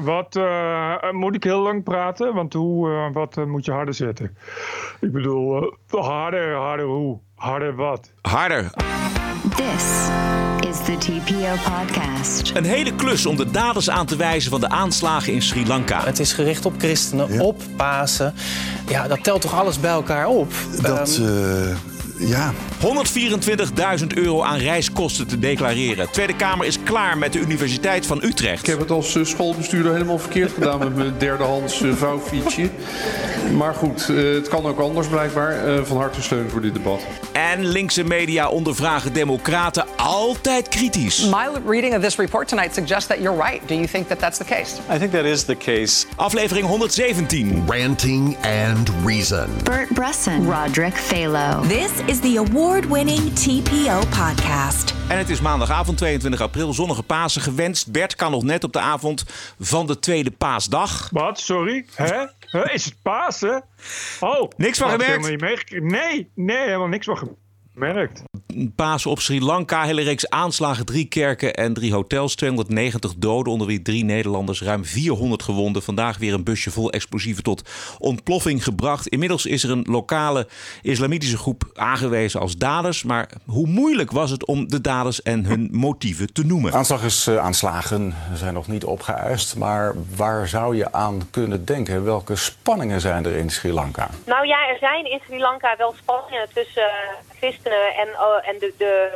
wat uh, moet ik heel lang praten? Want hoe, uh, wat uh, moet je harder zetten? Ik bedoel, harder, harder hoe? Harder wat? Harder. This is the TPO podcast. Een hele klus om de daders aan te wijzen van de aanslagen in Sri Lanka. Het is gericht op christenen, ja. op Pasen. Ja, dat telt toch alles bij elkaar op? Dat, um, ja. 124.000 euro aan reiskosten te declareren. Tweede Kamer is klaar met de Universiteit van Utrecht. Ik heb het als schoolbestuurder helemaal verkeerd gedaan met mijn derdehands vouwfietsje. Maar goed, het kan ook anders blijkbaar. Van harte steun voor dit debat. En linkse media ondervragen democraten altijd kritisch. My reading of this report tonight suggests that you're right. Do you think that that's the case? I think that is the case. Aflevering 117. Ranting and Reason. Bert Bresson. Roderick Phalo. This is the award-winning TPO podcast. En het is maandagavond 22 april, zonnige Pasen gewenst. Bert kan nog net op de avond van de tweede paasdag. Wat? Sorry? Hè? Huh? Is het Pasen? Oh. Niks van gemerkt? Niet nee, nee, helemaal niks van gemerkt. Pasen op Sri Lanka, hele reeks aanslagen, drie kerken en drie hotels. 290 doden, onder wie drie Nederlanders, ruim 400 gewonden. Vandaag weer een busje vol explosieven tot ontploffing gebracht. Inmiddels is er een lokale islamitische groep aangewezen als daders. Maar hoe moeilijk was het om de daders en hun motieven te noemen? Aanslag is uh, aanslagen, zijn nog niet opgeëist. Maar waar zou je aan kunnen denken? Welke spanningen zijn er in Sri Lanka? Nou ja, er zijn in Sri Lanka wel spanningen tussen en, uh, en de, de,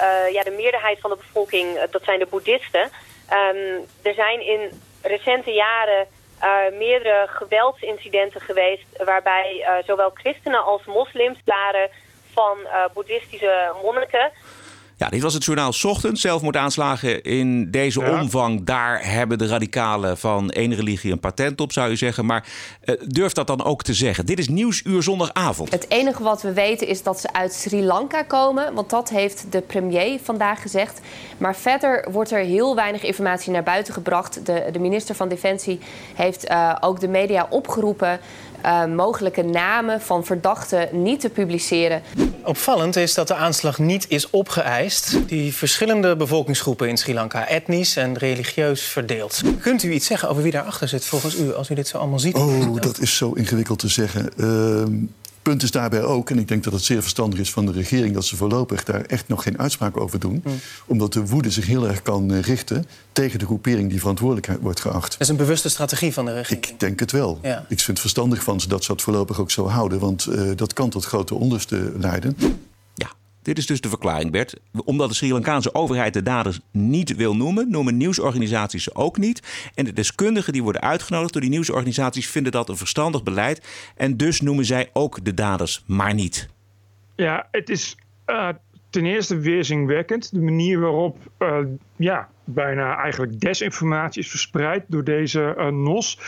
uh, ja, de meerderheid van de bevolking, dat zijn de boeddhisten. Um, er zijn in recente jaren meerdere geweldsincidenten geweest waarbij zowel christenen als moslims waren van boeddhistische monniken. Ja, dit was het journaal ochtends. Zelfmoordaanslagen in deze ja. omvang. Daar hebben de radicalen van één religie een patent op, zou je zeggen. Maar uh, durf dat dan ook te zeggen? Dit is Nieuwsuur zondagavond. Het enige wat we weten is dat ze uit Sri Lanka komen. Want dat heeft de premier vandaag gezegd. Maar verder wordt er heel weinig informatie naar buiten gebracht. De, de minister van Defensie heeft uh, ook de media opgeroepen... Uh, mogelijke namen van verdachten niet te publiceren. Opvallend is dat de aanslag niet is opgeëist. Die verschillende bevolkingsgroepen in Sri Lanka, etnisch en religieus verdeeld. Kunt u iets zeggen over wie daarachter zit volgens u, als u dit zo allemaal ziet? Oh, dat is zo ingewikkeld te zeggen. Uh, punt is daarbij ook, en ik denk dat het zeer verstandig is van de regering... dat ze voorlopig daar echt nog geen uitspraak over doen. Mm. Omdat de woede zich heel erg kan richten tegen de groepering die verantwoordelijk wordt geacht. Dat is een bewuste strategie van de regering? Ik denk het wel. Ja. Ik vind het verstandig van ze dat ze dat voorlopig ook zo houden. Want uh, dat kan tot grote onlusten leiden. Dit is dus de verklaring, Bert. Omdat de Sri Lankaanse overheid de daders niet wil noemen, noemen nieuwsorganisaties ze ook niet. En de deskundigen die worden uitgenodigd door die nieuwsorganisaties vinden dat een verstandig beleid. En dus noemen zij ook de daders maar niet. Ja, het is uh, ten eerste weerzinwekkend. De manier waarop uh, ja, bijna eigenlijk desinformatie is verspreid door deze uh, NOS.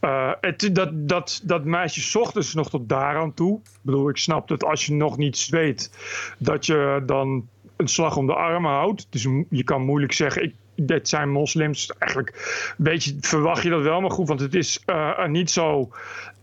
Uh, het, dat, dat, dat meisje ochtends nog tot daaraan toe. Ik bedoel, ik snap dat als je nog niets weet, dat je dan een slag om de arm houdt. Dus je kan moeilijk zeggen, ik, dit zijn moslims. Eigenlijk weet je, verwacht je dat wel, maar goed, want het is uh, niet zo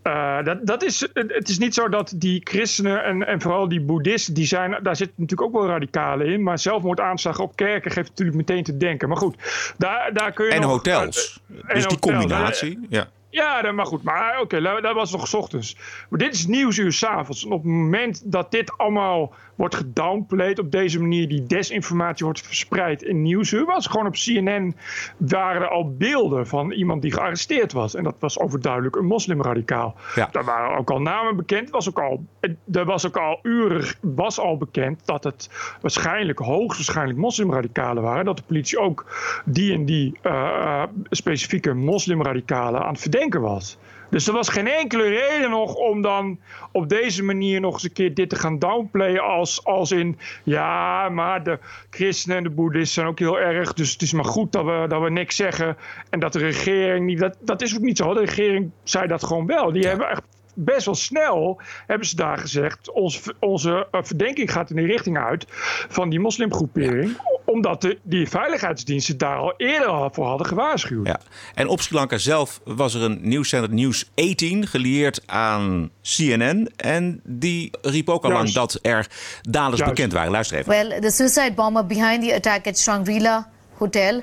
uh, dat, dat is, het is niet zo dat die christenen en, en vooral die boeddhisten, die zijn, daar zitten natuurlijk ook wel radicalen in. Maar zelfmoordaanslagen op kerken geeft natuurlijk meteen te denken. Maar goed, daar, daar kun je. En nog, hotels. Uh, dus en die hotels, combinatie. Ja. Ja, maar goed. Maar oké, okay, dat was nog s ochtends. Maar dit is nieuwsuur s'avonds. En op het moment dat dit allemaal wordt gedownplayed op deze manier, die desinformatie wordt verspreid in nieuwsuur, was gewoon op CNN waren er al beelden van iemand die gearresteerd was. En dat was overduidelijk een moslimradicaal. Ja. Daar waren ook al namen bekend. Was ook al, er was ook al uren was al bekend dat het waarschijnlijk, hoogstwaarschijnlijk moslimradicalen waren. Dat de politie ook die en die uh, specifieke moslimradicalen aan het verdenken was. Dus er was geen enkele reden nog om dan op deze manier nog eens een keer dit te gaan downplayen als, als in ja, maar de christenen en de boeddhisten zijn ook heel erg, dus het is maar goed dat we, dat we niks zeggen en dat de regering niet, dat, dat is ook niet zo. De regering zei dat gewoon wel. Die hebben echt best wel snel hebben ze daar gezegd: ons, onze verdenking gaat in de richting uit van die moslimgroepering. Ja. Omdat de, die veiligheidsdiensten daar al eerder voor hadden gewaarschuwd. Ja. En op Sri Lanka zelf was er een nieuwszender News 18 gelieerd aan CNN. En die riep ook al lang dat er daders Juist. bekend waren. Luister even. Well, the suicide bomber behind the attack at Shangri-La Hotel.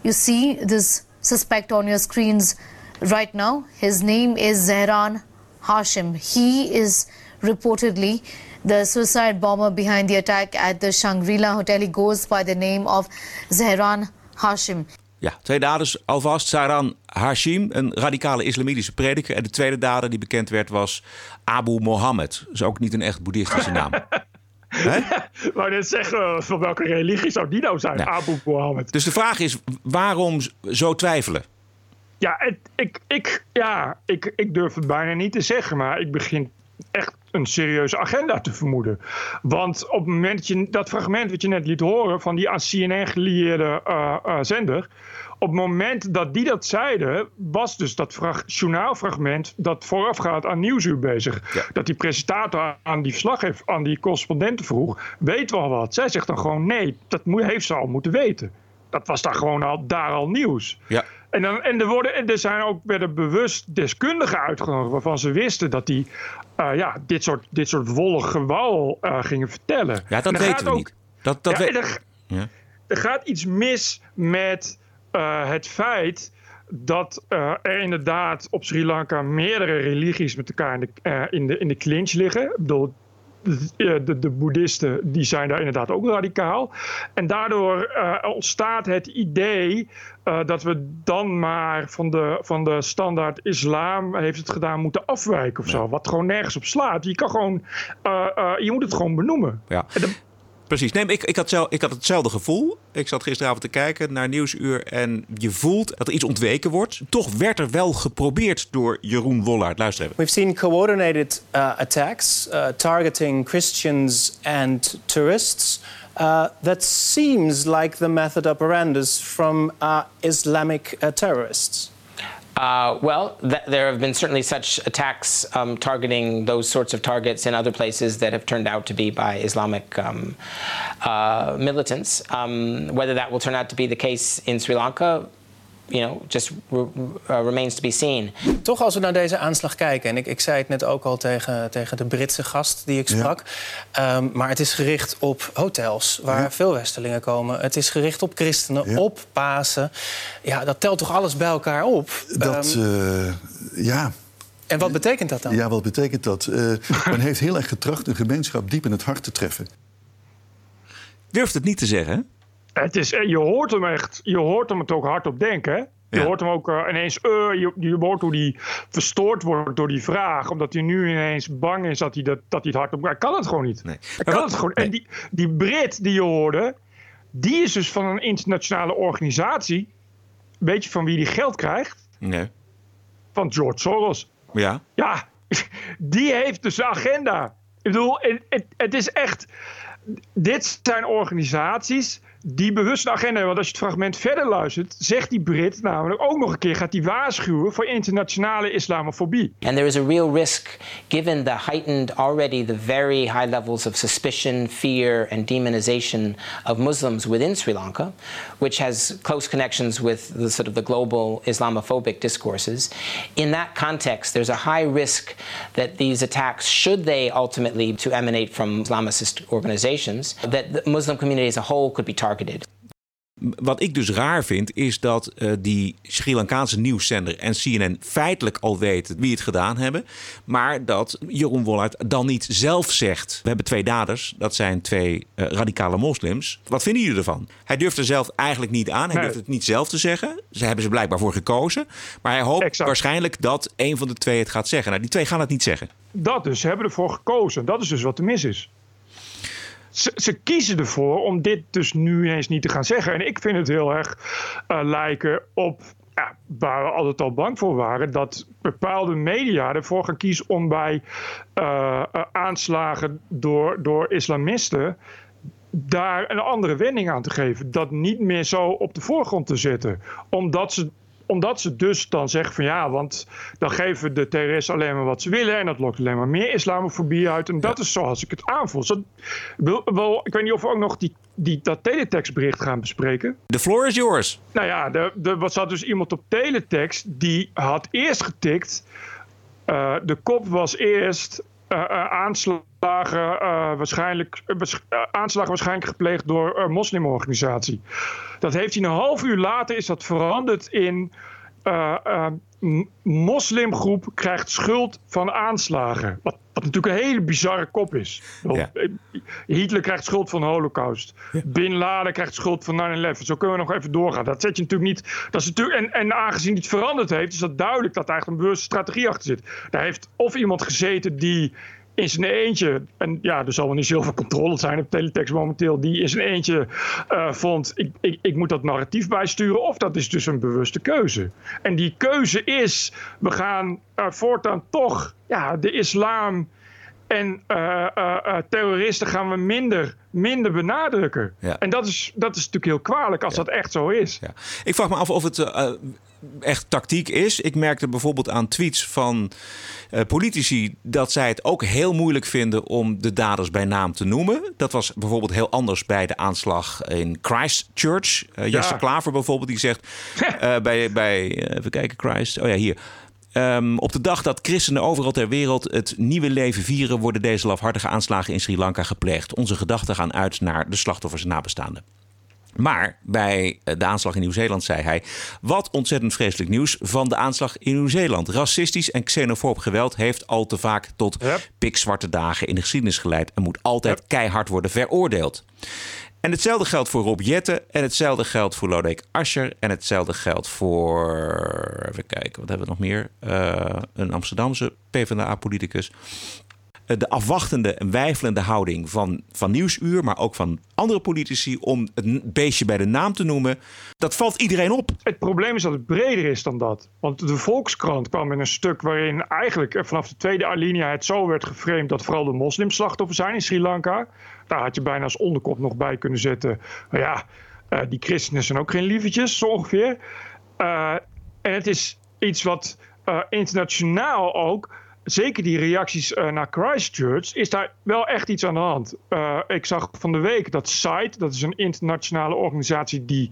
You see this suspect on your screens right now. His name is Zehran Hashim. He is reportedly the suicide bomber behind the attack at the Shangri-La Hotel. He goes by the name of Zehran Hashim. Ja, twee daders alvast. Saran Hashim, een radicale islamitische prediker. En de tweede dader die bekend werd was Abu Mohammed. Dat is ook niet een echt boeddhistische naam. Maar net zeggen, van welke religie zou die nou zijn, Abu Mohammed? Dus de vraag is, waarom zo twijfelen? Ja, het, ik, ik, ja ik, ik durf het bijna niet te zeggen, maar ik begin echt een serieuze agenda te vermoeden. Want op het moment dat, je, dat fragment wat je net liet horen van die aan CNN gelieerde uh, uh, zender. Op het moment dat die dat zeiden, was dus dat journaalfragment dat voorafgaat aan Nieuwsuur bezig. Dat die presentator aan die verslaggever, aan die correspondenten vroeg, weet wel wat. Zij zegt dan gewoon nee, dat moet, heeft ze al moeten weten. Dat was daar gewoon al, daar al nieuws. Ja. En, dan, en, er worden, en er zijn ook werden bewust deskundigen uitgenodigd waarvan ze wisten dat die uh, ja, dit soort, dit soort wollig gewauwel uh, gingen vertellen. Ja, dat weten we ook, niet. Dat, dat ja, we... er, ja. er, gaat iets mis met uh, het feit dat er inderdaad op Sri Lanka meerdere religies met elkaar in de, in de, in de clinch liggen. Ik bedoel, de, de, de, boeddhisten die zijn daar inderdaad ook radicaal. En daardoor uh, ontstaat het idee uh, dat we dan maar van de, van de standaard islam heeft het gedaan moeten afwijken of zo. Wat gewoon nergens op slaat. Je kan gewoon, uh, je moet het gewoon benoemen. Ja. Precies. Nee, ik, ik, had ik had hetzelfde gevoel. Ik zat gisteravond te kijken naar Nieuwsuur en je voelt dat er iets ontweken wordt. Toch werd er wel geprobeerd door Jeroen Wollaert. Luister even. We've seen coordinated uh, attacks uh, targeting Christians and tourists. Uh, that seems like the method operandus from Islamic terrorists. Uh, well, th there have been certainly such attacks um, targeting those sorts of targets in other places that have turned out to be by Islamic um, uh, militants. Um, whether that will turn out to be the case in Sri Lanka, you know, just uh, remains to be seen. Toch als we naar deze aanslag kijken, en ik, ik zei het net ook al tegen, tegen de Britse gast die ik sprak, ja. um, maar het is gericht op hotels waar ja. veel Westelingen komen. Het is gericht op christenen, ja. op Pasen. Ja, dat telt toch alles bij elkaar op? Dat, um, ja. En wat betekent dat dan? Ja, wat betekent dat? Uh, men heeft heel erg getracht een gemeenschap diep in het hart te treffen. Durft het niet te zeggen, het is, je hoort hem echt, je hoort hem het ook hardop denken. Je ja. hoort hem ook uh, ineens, uh, je, je hoort hoe hij verstoord wordt door die vraag. Omdat hij nu ineens bang is dat hij, dat, dat hij het hardop... Hij kan het gewoon niet. Nee. Hij kan het gewoon. Nee. En die, die Brit die je hoorde, die is dus van een internationale organisatie. Weet je van wie die geld krijgt? Nee. Van George Soros. Ja. Ja, die heeft dus de agenda. Ik bedoel, het, het, het is echt... Dit zijn organisaties die bewust een agenda. Want als je het fragment verder luistert, zegt die Brit namelijk ook nog een keer: gaat die waarschuwen voor internationale islamofobie. And there is a real risk, given the heightened, already the very high levels of suspicion, fear, and demonization of Muslims within Sri Lanka, which has close connections with the sort of the global Islamophobic discourses. In that context, there's a high risk that these attacks, should they ultimately to emanate from Islamist organizations, that the Muslim community as a whole could be targeted. Wat ik dus raar vind, is dat uh, die Sri Lankaanse nieuwszender en CNN feitelijk al weten wie het gedaan hebben. Maar dat Jeroen Wollard dan niet zelf zegt. We hebben twee daders, dat zijn twee uh, radicale moslims. Wat vinden jullie ervan? Hij durft er zelf eigenlijk niet aan. Hij Nee. durft het niet zelf te zeggen. Ze hebben ze blijkbaar voor gekozen. Maar hij hoopt Exact. waarschijnlijk dat een van de twee het gaat zeggen. Nou, die twee gaan het niet zeggen. Dat dus, ze hebben ervoor gekozen. Dat is dus wat er mis is. Ze, ze kiezen ervoor om dit dus nu eens niet te gaan zeggen. En ik vind het heel erg eh, lijken op ja, waar we altijd al bang voor waren, dat bepaalde media ervoor gaan kiezen om bij eh, eh, aanslagen door, door islamisten daar een andere wending aan te geven. Dat niet meer zo op de voorgrond te zetten. Omdat ze, omdat ze dus dan zeggen van ja, want dan geven de terroristen alleen maar wat ze willen. En dat lokt alleen maar meer islamofobie uit. En dat is zoals ik het aanvoel. Zo, wel, wel, ik weet niet of we ook nog die, die, dat teletextbericht gaan bespreken. The floor is yours. Nou ja, er, zat dus iemand op teletext die had eerst getikt. eh, de kop was eerst eh, aanslagen aanslagen, waarschijnlijk, aanslagen waarschijnlijk gepleegd door een moslimorganisatie. Dat heeft hij een half uur later is dat veranderd in moslimgroep krijgt schuld van aanslagen. Wat, wat, natuurlijk een hele bizarre kop is. Hitler krijgt schuld van de holocaust. Bin Laden krijgt schuld van 9-11. Zo kunnen we nog even doorgaan. Dat zet je natuurlijk niet... Dat is natuurlijk, en, en aangezien het veranderd heeft... is dat duidelijk dat er eigenlijk een bewuste strategie achter zit. Daar heeft of iemand gezeten die in zijn eentje, en ja, er zal wel niet zoveel controle zijn op teletext momenteel, die in zijn eentje uh, vond, ik, ik, ik moet dat narratief bijsturen, of dat is dus een bewuste keuze. En die keuze is, we gaan uh, voortaan toch ja, de islam en uh, terroristen gaan we minder, minder benadrukken. Ja. En dat is, dat is natuurlijk heel kwalijk als ja. dat echt zo is. Ja. Ik vraag me af of het echt tactiek is. Ik merkte bijvoorbeeld aan tweets van politici dat zij het ook heel moeilijk vinden om de daders bij naam te noemen. Dat was bijvoorbeeld heel anders bij de aanslag in Christchurch. Jesse. Klaver bijvoorbeeld, die zegt bij, bij even kijken, Christ. Oh ja, hier. Um, op de dag dat christenen overal ter wereld het nieuwe leven vieren, worden deze lafhartige aanslagen in Sri Lanka gepleegd. Onze gedachten gaan uit naar de slachtoffers en nabestaanden. Maar bij de aanslag in Nieuw-Zeeland zei hij: Wat ontzettend vreselijk nieuws van de aanslag in Nieuw-Zeeland. Racistisch en xenofoob geweld heeft al te vaak tot pikzwarte dagen in de geschiedenis geleid en moet altijd keihard worden veroordeeld. En hetzelfde geldt voor Rob Jetten. En hetzelfde geldt voor Lodewijk Asscher. En hetzelfde geldt voor. Even kijken, wat hebben we nog meer? Uh, een Amsterdamse PvdA-politicus. Eh, de afwachtende en wijfelende houding van, van Nieuwsuur, maar ook van andere politici om het beestje bij de naam te noemen, dat valt iedereen op. Het probleem is dat het breder is dan dat. Want de Volkskrant kwam in een stuk waarin eigenlijk vanaf de tweede alinea het zo werd geframed dat vooral de moslimslachtoffers zijn in Sri Lanka. Daar had je bijna als onderkop nog bij kunnen zetten. Ja, uh, die christenen zijn ook geen lievertjes, zo ongeveer. Uh, en het is iets wat uh, internationaal ook zeker die reacties naar Christchurch, is daar wel echt iets aan de hand. Ik zag van de week dat SITE, dat is een internationale organisatie die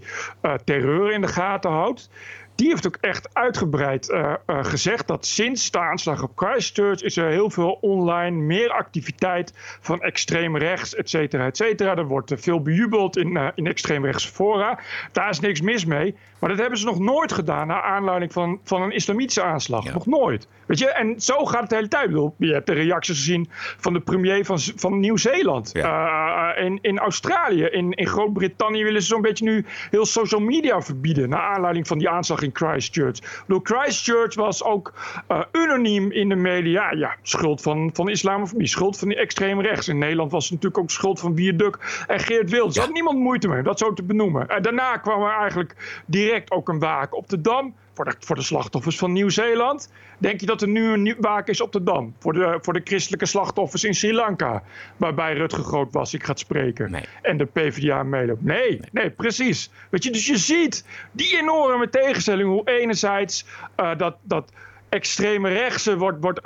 terreur in de gaten houdt. Die heeft ook echt uitgebreid gezegd dat sinds de aanslag op Christchurch is er heel veel online meer activiteit van extreem rechts, et cetera, et cetera. Er wordt veel bejubeld in, in extreemrechtse fora. Daar is niks mis mee. Maar dat hebben ze nog nooit gedaan naar aanleiding van, van een islamitische aanslag. Ja. Nog nooit. Weet je, en zo gaat het de hele tijd. Ik bedoel, je hebt de reacties gezien van de premier van, van Nieuw-Zeeland. Ja. In, in Australië, in, in Groot-Brittannië willen ze zo'n beetje nu heel social media verbieden. Naar aanleiding van die aanslag in Christchurch. Bedoel, Christchurch was ook uh, unaniem in de media. Ja, schuld van, van islamofobie, schuld van die extreem rechts. In Nederland was het natuurlijk ook schuld van Wierduk en Geert Wilders. Had niemand moeite mee dat zo te benoemen. En daarna kwam er eigenlijk direct ook een waak op de Dam voor de, voor de slachtoffers van Nieuw-Zeeland. Denk je dat er nu een waak is op de Dam? Voor de, voor de christelijke slachtoffers in Sri Lanka. Waarbij Rutger Groot was, ik gaat spreken. Nee. En de PvdA meeloopt. Nee, nee, nee, precies. Weet je, dus je ziet die enorme tegenstelling. Hoe enerzijds uh, dat. dat extreme rechtse wordt, wordt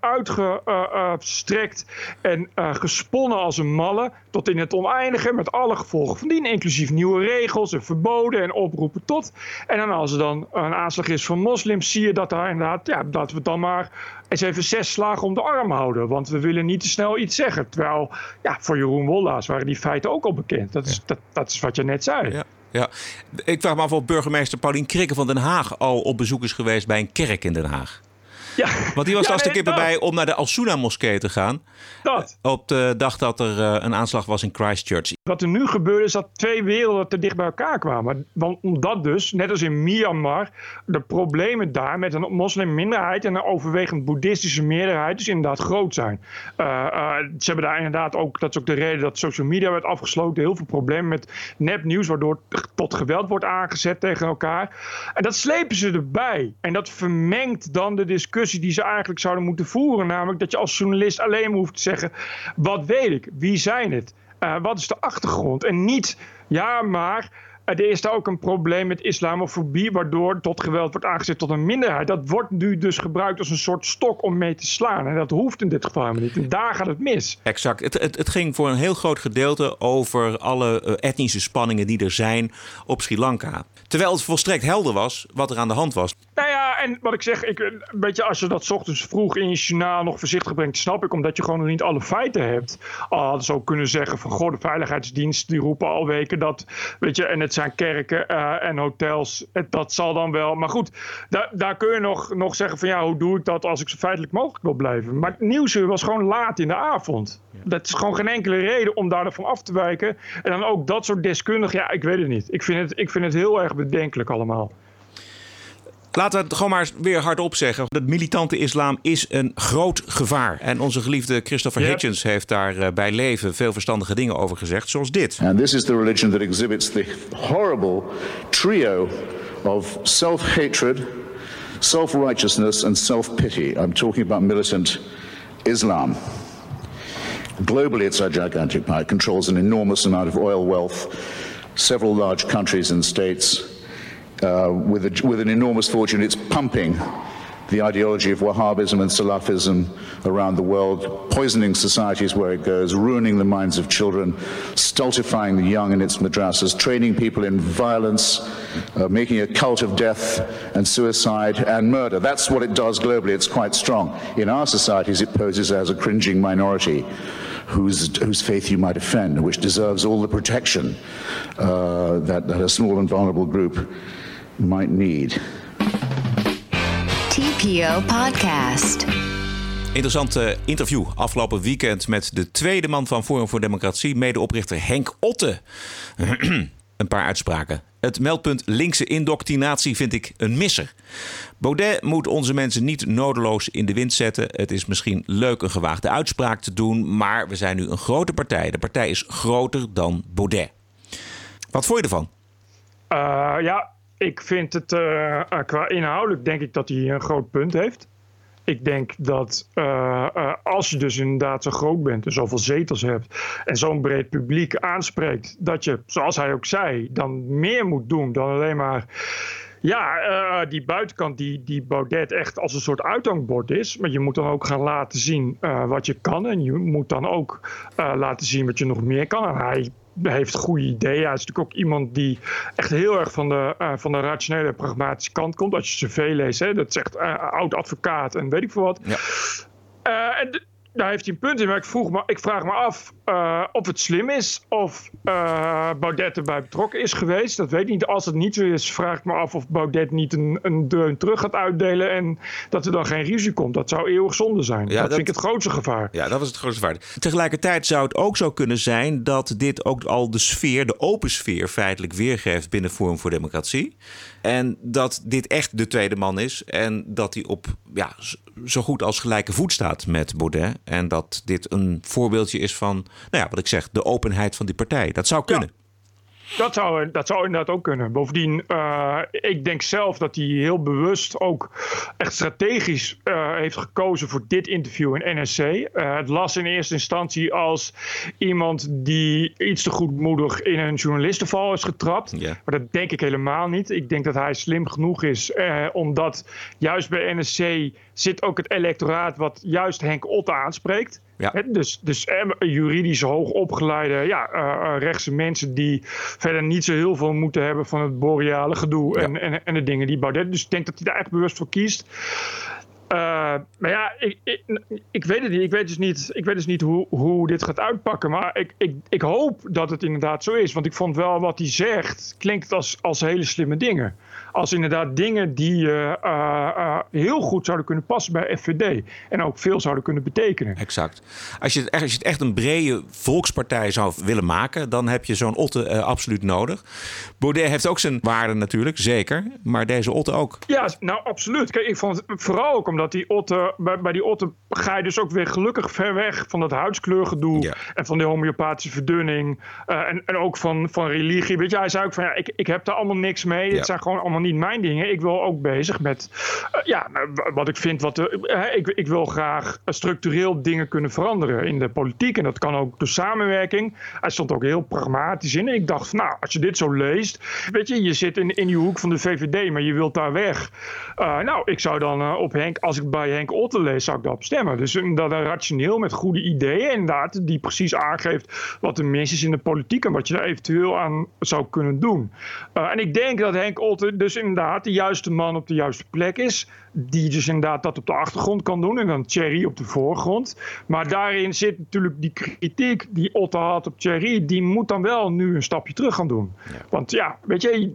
uitgestrekt uh, uh, en uh, gesponnen als een malle tot in het oneindige met alle gevolgen van dien, inclusief nieuwe regels en verboden en oproepen tot. En dan als er dan een aanslag is van moslims, zie je dat daar inderdaad, ja, dat we dan maar eens even zes slagen om de arm houden, want we willen niet te snel iets zeggen. Terwijl, ja, voor Jeroen Wollaas waren die feiten ook al bekend. Dat is, ja. dat, dat is wat je net zei. Ja. Ja, ik vraag me af of burgemeester Paulien Krikke van Den Haag al op bezoek is geweest bij een kerk in Den Haag. Ja. Want die was ja, als de nee, kippen bij om naar de Al-Suna moskee te gaan. Dat. Op de dag dat er uh, een aanslag was in Christchurch. Wat er nu gebeurde is dat twee werelden te dicht bij elkaar kwamen. Want omdat dus, net als in Myanmar, de problemen daar met een moslimminderheid en een overwegend boeddhistische meerderheid dus inderdaad groot zijn. Uh, uh, ze hebben daar inderdaad ook, dat is ook de reden dat social media werd afgesloten, heel veel problemen met nepnieuws, waardoor tot geweld wordt aangezet tegen elkaar. En dat slepen ze erbij. En dat vermengt dan de discussie die ze eigenlijk zouden moeten voeren. Namelijk dat je als journalist alleen maar hoeft te zeggen: wat weet ik, wie zijn het? Uh, wat is de achtergrond? En niet, ja, maar er is daar ook een probleem met islamofobie, waardoor tot geweld wordt aangezet tot een minderheid. Dat wordt nu dus gebruikt als een soort stok om mee te slaan. En dat hoeft in dit geval helemaal niet. En daar gaat het mis. Exact. Het, het, het ging voor een heel groot gedeelte over alle uh, etnische spanningen die er zijn op Sri Lanka. Terwijl het volstrekt helder was wat er aan de hand was. Nou ja, en wat ik zeg, ik, een beetje als je dat 's ochtends vroeg in je journaal nog voorzichtig brengt, snap ik, omdat je gewoon nog niet alle feiten hebt. Al hadden ze ook kunnen zeggen van, goh, de veiligheidsdienst die roepen al weken dat, weet je, en het zijn kerken eh, en hotels, het, dat zal dan wel. Maar goed, daar, daar kun je nog, nog zeggen van, ja, hoe doe ik dat als ik zo feitelijk mogelijk wil blijven? Maar het nieuwsuur was gewoon laat in de avond. Dat is gewoon geen enkele reden om daarvan af te wijken. En dan ook dat soort deskundigen, ja, ik weet het niet. Ik vind het, ik vind het heel erg bedenkelijk allemaal. Laten we het gewoon maar weer hardop zeggen. De militante islam is een groot gevaar. En onze geliefde Christopher Yep. Hitchens heeft daar eh, bij leven veel verstandige dingen over gezegd, zoals dit. And this is the religion that exhibits the horrible trio of self hatred, self righteousness, and self pity. I'm talking about militant Islam. Globally, it's a gigantic power. It controls an enormous amount of oil wealth, several large countries and states. Uh, with, a, with an enormous fortune, it's pumping the ideology of Wahhabism and Salafism around the world, poisoning societies where it goes, ruining the minds of children, stultifying the young in its madrasas, training people in violence, uh, making a cult of death and suicide and murder. That's what it does globally. It's quite strong. In our societies, it poses as a cringing minority. Whose, whose faith you might offend, which deserves all the protection uh, that, that a small and vulnerable group might need. TPO Podcast. Interessant eh, interview afgelopen weekend met de tweede man van Forum voor Democratie, medeoprichter Henk Otte. een paar uitspraken. Het meldpunt linkse indoctrinatie vind ik een misser. Baudet moet onze mensen niet nodeloos in de wind zetten. Het is misschien leuk een gewaagde uitspraak te doen, maar we zijn nu een grote partij. De partij is groter dan Baudet. Wat vond je ervan? Eh, ja, ik vind het eh, eh, qua inhoudelijk denk ik dat hij een groot punt heeft. Ik denk dat eh, als je dus inderdaad zo groot bent en zoveel zetels hebt en zo'n breed publiek aanspreekt, dat je, zoals hij ook zei, dan meer moet doen dan alleen maar. Ja, die buitenkant die, die Baudet echt als een soort uithangbord is. Maar je moet dan ook gaan laten zien wat je kan. En je moet dan ook laten zien wat je nog meer kan. En hij heeft goede ideeën. Hij is natuurlijk ook iemand die echt heel erg van de, eh, van de rationele, pragmatische kant komt. Als je cv leest, hè, dat zegt eh, oud advocaat en weet ik veel wat. Eh, en daar heeft hij een punt in, maar ik, vroeg me, ik vraag me af eh, of het slim is of eh, Baudet erbij betrokken is geweest. Dat weet ik niet. Als het niet zo is, vraag ik me af of Baudet niet een, een dreun terug gaat uitdelen en dat er dan geen risico komt. Dat zou eeuwig zonde zijn. dat, dat- vind ik het grootste gevaar. Ja, dat was het grootste gevaar. Tegelijkertijd zou het ook zo kunnen zijn dat dit ook al de sfeer, de open sfeer, feitelijk weergeeft binnen Forum voor Democratie. En dat dit echt de tweede man is. En dat hij op ja, zo goed als gelijke voet staat met Baudet. En dat dit een voorbeeldje is van, nou ja, wat ik zeg, de openheid van die partij. Dat zou kunnen. Dat zou, dat zou inderdaad ook kunnen. Bovendien, eh, ik denk zelf dat hij heel bewust ook echt strategisch eh, heeft gekozen voor dit interview in NSC. Eh, het las in eerste instantie als iemand die iets te goedmoedig in een journalistenval is getrapt. Maar dat denk ik helemaal niet. Ik denk dat hij slim genoeg is, omdat juist bij NSC zit ook het electoraat wat juist Henk Otte aanspreekt. Dus dus eh, juridisch hoog opgeleide ja, eh, rechtse mensen die verder niet zo heel veel moeten hebben van het boreale gedoe en, en, en de dingen die Baudet. Dus ik denk dat hij daar echt bewust voor kiest. Eh, maar ja, ik, ik, ik weet het niet. Ik weet dus niet, ik weet dus niet hoe, hoe dit gaat uitpakken. Maar ik, ik, ik hoop dat het inderdaad zo is. Want ik vond wel wat hij zegt, klinkt als, als hele slimme dingen. Als inderdaad dingen die eh, eh, eh, heel goed zouden kunnen passen bij FVD. En ook veel zouden kunnen betekenen. Exact. Als je, het echt, als je het echt een brede volkspartij zou willen maken, dan heb je zo'n Otte absoluut nodig. Baudet heeft ook zijn waarde natuurlijk, zeker. Maar deze Otte ook. Ja, nou absoluut. Kijk, ik vond het vooral ook omdat die Otte, bij, bij die Otte ga je dus ook weer gelukkig ver weg van dat huidskleurgedoe en van die homeopathische verdunning en, en ook van, van religie. Weet je, hij zei ook van ja, ik, ik heb daar allemaal niks mee. Ja. Het zijn gewoon allemaal niet mijn dingen. Ik wil ook bezig met eh, ja, nou, wat ik vind. Wat de, eh, ik, ik wil graag structureel dingen kunnen veranderen in de politiek. En dat kan ook door samenwerking. Hij stond ook heel pragmatisch in. Ik dacht, nou, als je dit zo leest, weet je, je zit in, in die hoek van de VVD, maar je wilt daar weg. Eh, nou, ik zou dan eh, op Henk, als ik bij Henk Otte lees, zou ik daarop stemmen. Dus dat een rationeel met goede ideeën, inderdaad, die precies aangeeft wat er mis is in de politiek en wat je daar eventueel aan zou kunnen doen. En ik denk dat Henk Otte dus inderdaad de juiste man op de juiste plek is. Die dus inderdaad dat op de achtergrond kan doen en dan Thierry op de voorgrond. Maar daarin zit natuurlijk die kritiek die Otte had op Thierry, die moet dan wel nu een stapje terug gaan doen. Want ja, weet je,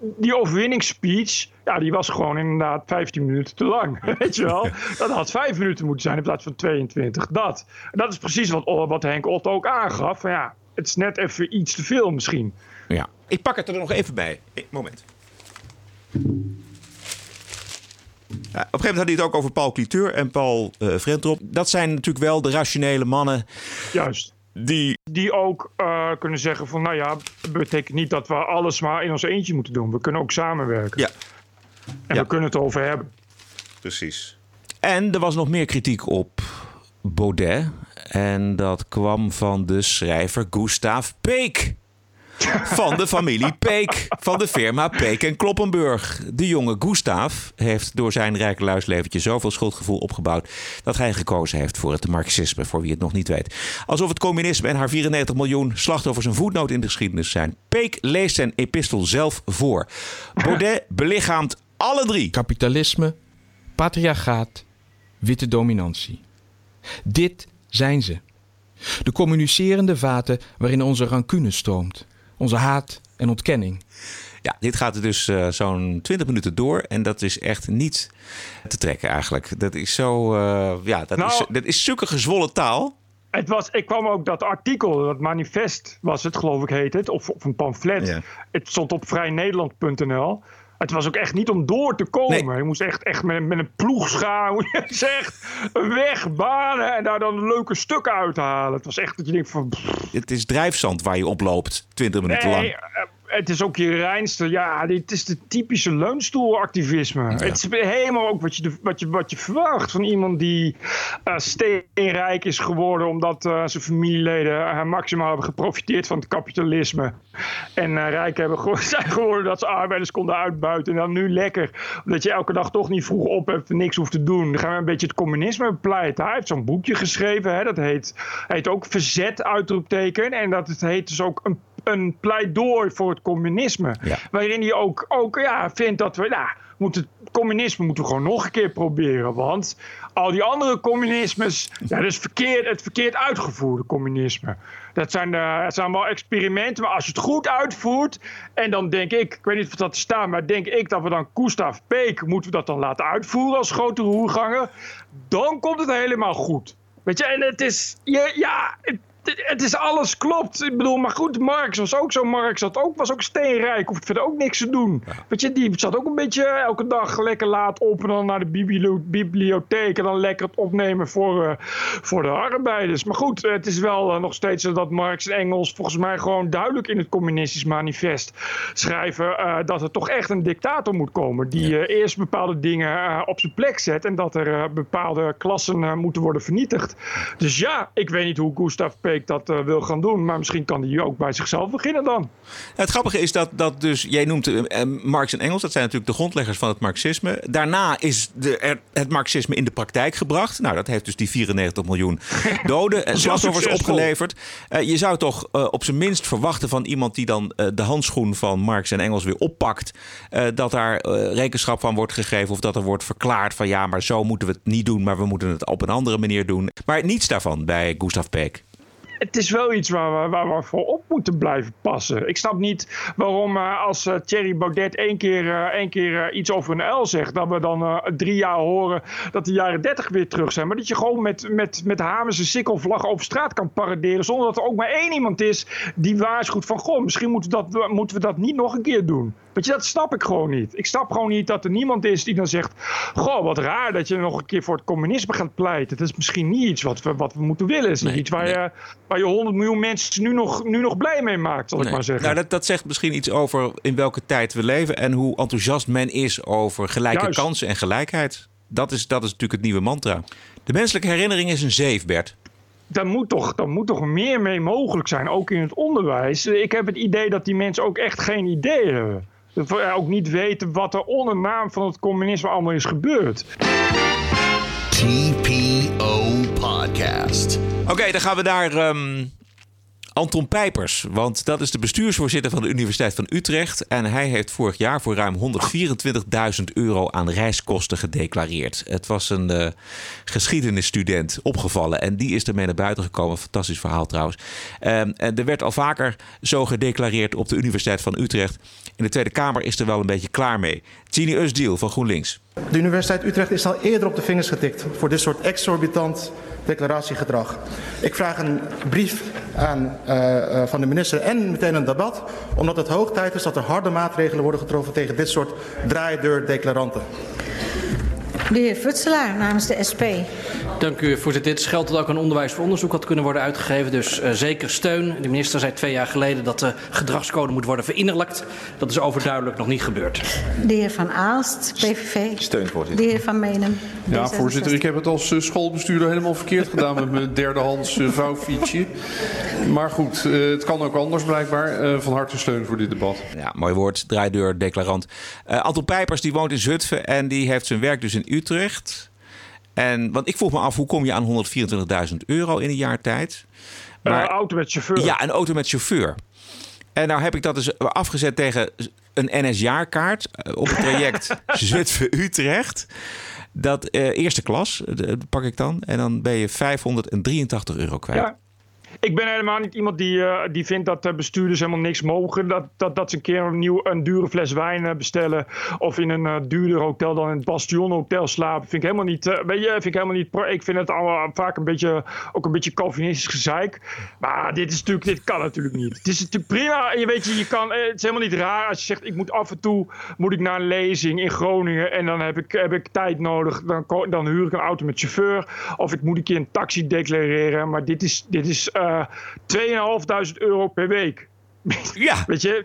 die overwinningsspeech, ja, die was gewoon inderdaad 15 minuten te lang. Weet je wel? Dat had 5 minuten moeten zijn in plaats van 22. Dat. dat is precies wat, wat Henk Otto ook aangaf. Van, ja, het is net even iets te veel misschien. Ja, ik pak het er nog even bij. moment. Ja, op een gegeven moment had hij het ook over Paul Cliteur en Paul uh, Frentrop. Dat zijn natuurlijk wel de rationele mannen. Juist die... Die ook uh, kunnen zeggen van, nou ja, betekent niet dat we alles maar in ons eentje moeten doen. We kunnen ook samenwerken. Ja. En ja. we kunnen het over hebben. Precies. En er was nog meer kritiek op Baudet. En dat kwam van de schrijver Gustav Peek. Van de familie Peek, van de firma Peek en Kloppenburg. De jonge Gustav heeft door zijn rijke luisleventje zoveel schuldgevoel opgebouwd... dat hij gekozen heeft voor het marxisme, voor wie het nog niet weet. Alsof het communisme en haar 94 miljoen slachtoffers een voetnoot in de geschiedenis zijn. Peek leest zijn epistel zelf voor. Baudet belichaamt alle drie. Kapitalisme, patriarchaat, witte dominantie. Dit zijn ze. De communicerende vaten waarin onze rancune stroomt. Onze haat en ontkenning. Ja, dit gaat er dus uh, zo'n 20 minuten door. En dat is echt niet te trekken eigenlijk. Dat is zo. Uh, ja, dat, nou, is, dat is zulke gezwollen taal. Het was, ik kwam ook dat artikel, dat manifest was het, geloof ik, heet het. Of, of een pamflet. Ja. Het stond op vrijnederland.nl. Het was ook echt niet om door te komen. Nee. Je moest echt, echt met, met een ploegschaar, hoe je zegt, een weg banen en daar dan leuke stukken uithalen. Het was echt dat je denkt van... Pff. Het is drijfzand waar je oploopt, 20 minuten nee, lang. Het is ook je reinste, ja, dit is de typische leunstoelactivisme. Ja. Het is helemaal ook wat je, wat, je, wat je verwacht van iemand die uh, steenrijk is geworden omdat uh, zijn familieleden uh, maximaal hebben geprofiteerd van het kapitalisme. En rijk hebben ge zijn geworden dat ze arbeiders konden uitbuiten. En dan nu lekker, omdat je elke dag toch niet vroeg op hebt en niks hoeft te doen. Dan gaan we een beetje het communisme bepleiten. Hij heeft zo'n boekje geschreven, hè, dat heet, heet ook Verzet, uitroepteken. En dat het heet dus ook een een pleidooi voor het communisme. Ja. Waarin hij ook, ook ja, vindt dat we, nou, moet het communisme moeten we gewoon nog een keer proberen. Want al die andere communismes, ja, dat is verkeerd, het verkeerd uitgevoerde communisme. Dat zijn, uh, dat zijn wel experimenten, maar als je het goed uitvoert, en dan denk ik, ik weet niet of dat staat, maar denk ik dat we dan Gustav Peek, moeten we dat dan laten uitvoeren als grote roerganger, dan komt het helemaal goed. Weet je, en het is, ja, ja het, het is alles klopt. Ik bedoel, maar goed, Marx was ook zo. Marx had ook, was ook steenrijk. Hoeft verder ook niks te doen. Ja. Weet je, die zat ook een beetje elke dag lekker laat op. En dan naar de bibliotheek. En dan lekker het opnemen voor, uh, voor de arbeiders. Maar goed, het is wel uh, nog steeds zo dat Marx en Engels volgens mij gewoon duidelijk in het communistisch manifest schrijven. Uh, dat er toch echt een dictator moet komen. Die ja. eerst bepaalde dingen op zijn plek zet. En dat er bepaalde klassen moeten worden vernietigd. Dus ja, ik weet niet hoe Gustav Dat uh, wil gaan doen. Maar misschien kan hij ook bij zichzelf beginnen dan. Het grappige is dat, dat dus, jij noemt uh, Marx en Engels, dat zijn natuurlijk de grondleggers van het marxisme. Daarna is de, er, het marxisme in de praktijk gebracht. Nou, dat heeft dus die 94 miljoen doden en slachtoffers opgeleverd. Uh, je zou toch op zijn minst verwachten van iemand die dan de handschoen van Marx en Engels weer oppakt. dat daar rekenschap van wordt gegeven of dat er wordt verklaard van ja, maar zo moeten we het niet doen, maar we moeten het op een andere manier doen. Maar niets daarvan bij Gustav Peek het is wel iets waar we, waar voor op moeten blijven passen. Ik snap niet waarom uh, als uh, Thierry Baudet één keer, uh, één keer iets over een L zegt... dat we dan drie jaar horen dat de jaren dertig weer terug zijn. Maar dat je gewoon met, met, met hamers en sikkelvlag over straat kan paraderen... zonder dat er ook maar één iemand is die waarschuwt van... goh, misschien moeten, dat, moeten we dat niet nog een keer doen. Weet je, dat snap ik gewoon niet. Ik snap gewoon niet dat er niemand is die dan zegt... goh, wat raar dat je nog een keer voor het communisme gaat pleiten. Dat is misschien niet iets wat we, wat we moeten willen. Is niet nee, iets waar, nee. je, waar je 100 miljoen mensen nu nog, nu nog blij mee maakt, zal nee. ik maar zeggen. Nou, dat, dat zegt misschien iets over in welke tijd we leven... en hoe enthousiast men is over gelijke Juist. kansen en gelijkheid. Dat is, dat is natuurlijk het nieuwe mantra. De menselijke herinnering is een zeef, Bert. Daar moet, toch, daar moet toch meer mee mogelijk zijn, ook in het onderwijs. Ik heb het idee dat die mensen ook echt geen idee hebben. Dat we ook niet weten wat er onder naam van het communisme allemaal is gebeurd. TPO Podcast. Oké, dan gaan we naar ehm, Anton Pijpers. Want dat is de bestuursvoorzitter van de Universiteit van Utrecht. En hij heeft vorig jaar voor ruim 124.000 euro aan reiskosten gedeclareerd. Het was een uh, geschiedenisstudent opgevallen. En die is ermee naar buiten gekomen. Fantastisch verhaal trouwens. Um, en er werd al vaker zo gedeclareerd op de Universiteit van Utrecht. In de Tweede Kamer is er wel een beetje klaar mee. Tini Usdiel van GroenLinks. De Universiteit Utrecht is al eerder op de vingers getikt voor dit soort exorbitant declaratiegedrag. Ik vraag een brief aan, uh, van de minister en meteen een debat, omdat het hoog tijd is dat er harde maatregelen worden getroffen tegen dit soort draaideur-declaranten. De heer Futselaar namens de SP. Dank u, voorzitter. Dit geldt dat ook een onderwijs voor onderzoek had kunnen worden uitgegeven. Dus uh, zeker steun. De minister zei twee jaar geleden dat de gedragscode moet worden verinnerlijkt. Dat is overduidelijk nog niet gebeurd. De heer Van Aalst, PVV. Steun, voorzitter. De heer Van Menen. Ja, voorzitter. Ik heb het als uh, schoolbestuurder helemaal verkeerd gedaan met mijn derdehands uh, vouwfietsje. Maar goed, het kan ook anders blijkbaar. van harte steun voor dit debat. Ja, mooi woord. Draaideur, declarant. Anton Pijpers die woont in Zutphen en die heeft zijn werk dus in Utrecht. En, want ik vroeg me af, hoe kom je aan 124.000 euro in een jaar tijd? Maar, een auto met chauffeur. Ja, een auto met chauffeur. En nou heb ik dat dus afgezet tegen een NS-jaarkaart op het traject Zutphen-Utrecht. Dat eh, eerste klas pak ik dan. En dan ben je 583 euro kwijt. Ja. Ik ben helemaal niet iemand die, uh, die vindt dat bestuurders helemaal niks mogen. Dat, dat, dat ze een keer een, nieuw, een dure fles wijn bestellen. Of in een uh, duurder hotel dan in het Bastion Hotel slapen. Vind ik helemaal niet. Weet je, vind ik helemaal niet. Ik vind het allemaal vaak een beetje. Ook een beetje Calvinistisch gezeik. Maar dit is natuurlijk. Dit kan natuurlijk niet. Het is natuurlijk prima. Je weet je, je kan. Het is helemaal niet raar als je zegt. Ik moet af en toe. Moet ik naar een lezing in Groningen. En dan heb ik, heb ik tijd nodig. Dan, dan huur ik een auto met chauffeur. Of ik moet een keer een taxi declareren. Maar dit is. Dit is 2.500 euro per week. Ja. Weet je,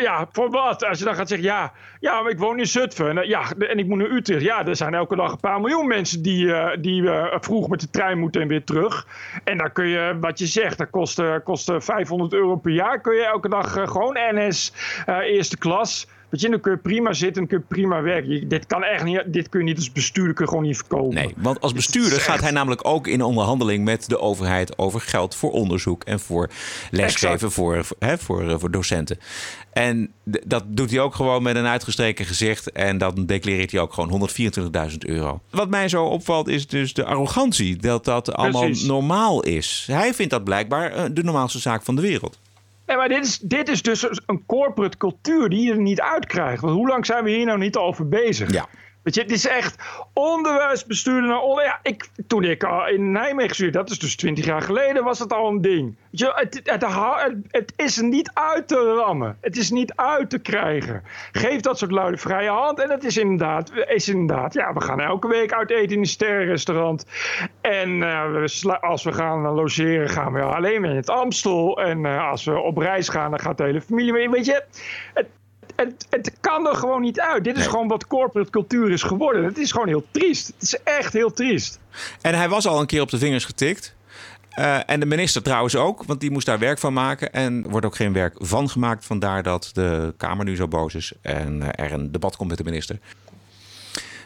ja, voor wat? Als je dan gaat zeggen, ja, ja maar ik woon in Zutphen en, ja, en ik moet naar Utrecht. Ja, er zijn elke dag een paar miljoen mensen die, uh, die uh, vroeg met de trein moeten en weer terug. En dan kun je, wat je zegt, dat kost, kost 500 euro per jaar. Kun je elke dag gewoon NS, eerste klas. Weet je, dan kun je prima zitten en kun je prima werken. Je, dit kan echt niet, dit kun je niet als bestuurder kun je gewoon niet verkopen. Nee, want als bestuurder gaat hij namelijk ook in onderhandeling met de overheid over geld voor onderzoek en voor lesgeven voor, hè, voor, voor docenten. En dat doet hij ook gewoon met een uitgestreken gezicht. En dan declareert hij ook gewoon 124.000 euro. Wat mij zo opvalt is dus de arrogantie. Dat dat allemaal Precies. normaal is. Hij vindt dat blijkbaar de normaalste zaak van de wereld. Nee, maar dit is, dit is dus een corporate cultuur die je er niet uitkrijgt. Want hoe lang zijn we hier nou niet over bezig? Ja. Weet je, het is echt onderwijsbestuurder naar onder. Ja, ik, toen ik al in Nijmegen studeerde, dat is dus twintig jaar geleden, was het al een ding. Weet je, het, het, is niet uit te rammen. Het is niet uit te krijgen. Geef dat soort luide vrije hand. En het is inderdaad, is inderdaad ja, we gaan elke week uit eten in een sterrenrestaurant. En uh, als we gaan logeren, gaan we alleen maar in het Amstel. En uh, als we op reis gaan, dan gaat de hele familie mee. Weet je, het, het, het, kan er gewoon niet uit. Dit is gewoon wat corporate cultuur is geworden. Het is gewoon heel triest. Het is echt heel triest. En hij was al een keer op de vingers getikt. Uh, en de minister trouwens ook, want die moest daar werk van maken. En er wordt ook geen werk van gemaakt. Vandaar dat de Kamer nu zo boos is en uh, er een debat komt met de minister.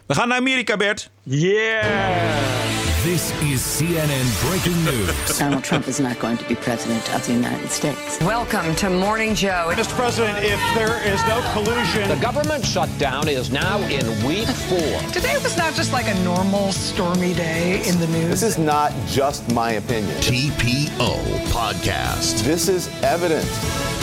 We gaan naar Amerika, Bert. Yeah! This is CNN breaking news. Donald Trump is not going to be president of the United States. Welcome to Morning Joe. Mr. President, if there is no collusion. The government shutdown is now in week four. Today was not just like a normal stormy day in the news. This is not just my opinion. TPO Podcast. This is evidence.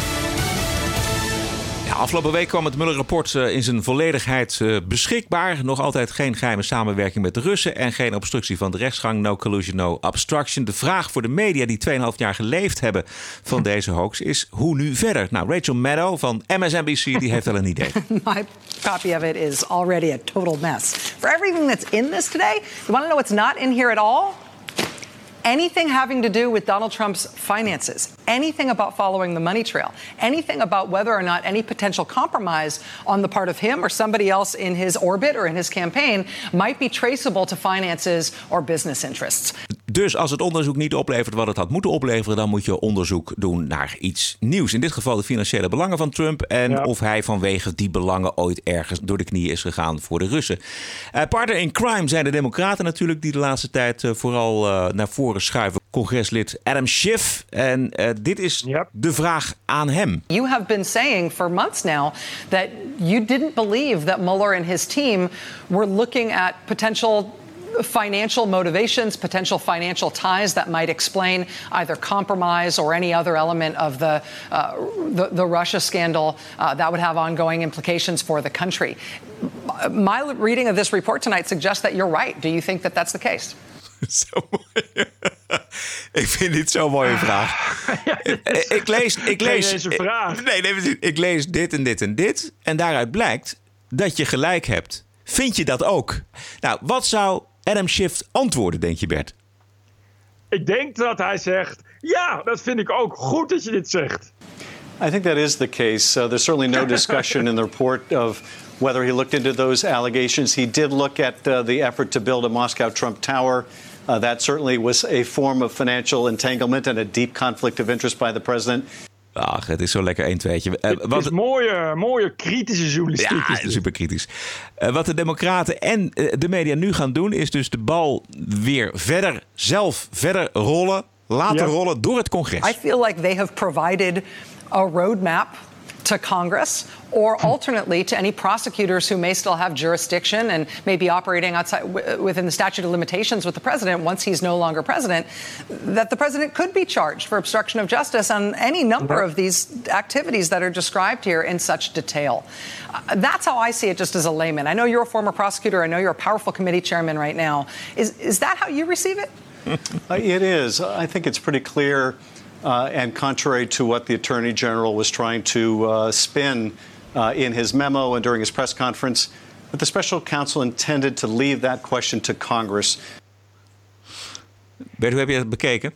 Afgelopen week kwam het Mueller-rapport uh, in zijn volledigheid uh, beschikbaar. Nog altijd geen geheime samenwerking met de Russen en geen obstructie van de rechtsgang. No collusion, no obstruction. De vraag voor de media die 2,5 jaar geleefd hebben van deze hoax is hoe nu verder? Nou, Rachel Maddow van MSNBC die heeft wel een idee. My copy of it is already a total mess. For everything that's in this today, you want to know what's not in here at all? Anything having to do with Donald Trump's finances, anything about following the money trail, anything about whether or not any potential compromise on the part of him or somebody else in his orbit or in his campaign might be traceable to finances or business interests. Dus als het onderzoek niet oplevert wat het had moeten opleveren, dan moet je onderzoek doen naar iets nieuws. In dit geval de financiële belangen van Trump en of hij vanwege die belangen ooit ergens door de knieën is gegaan voor de Russen. Uh, partner in crime zijn de Democraten natuurlijk, die de laatste tijd uh, vooral uh, naar voren schuiven. Congreslid Adam Schiff. En dit is yep. de vraag aan hem. You have been saying for months now that you didn't believe that Mueller and his team were looking at potential financial motivations, potential financial ties that might explain either compromise or any other element of the, uh, the, the, Russia scandal uh, that would have ongoing implications for the country. My reading of this report tonight suggests that you're right. Do you think that that's the case? Zo mooi. ik vind dit zo'n mooie vraag. Ja, ik lees. Ik lees deze vraag. Nee, nee, ik lees dit en dit en dit. En daaruit blijkt dat je gelijk hebt. Vind je dat ook? Nou, wat zou Adam Schiff antwoorden, denk je, Bert? Ik denk dat hij zegt: Ja, dat vind ik ook. Goed dat je dit zegt. I think that is the case. Uh, there's certainly no discussion in the report of whether he looked into those allegations. He did look at uh, the effort to build a Moscow Trump Tower. Uh, that certainly was a form of financial entanglement and a deep conflict of interest by the president. Ach, het is zo lekker een tweetje. Uh, het wat, is mooie, mooie kritische journalistiek. Ja, super kritisch. Uh, wat de Democraten en uh, de media nu gaan doen, is dus de bal weer verder, zelf verder rollen, laten yep. rollen door het congres. I feel like they have provided a roadmap to Congress or alternately to any prosecutors who may still have jurisdiction and may be operating outside within the statute of limitations with the president once he's no longer president that the president could be charged for obstruction of justice on any number of these activities that are described here in such detail. Uh, that's how I see it just as a layman. I know you're a former prosecutor. I know you're a powerful committee chairman right now. Is is that how you receive it? Uh, it is. I think it's pretty clear uh, and contrary to what the Attorney General was trying to uh, spin uh, in his memo and during his press conference, that the special counsel intended to leave that question to Congress. Bert, hoe heb je het bekeken?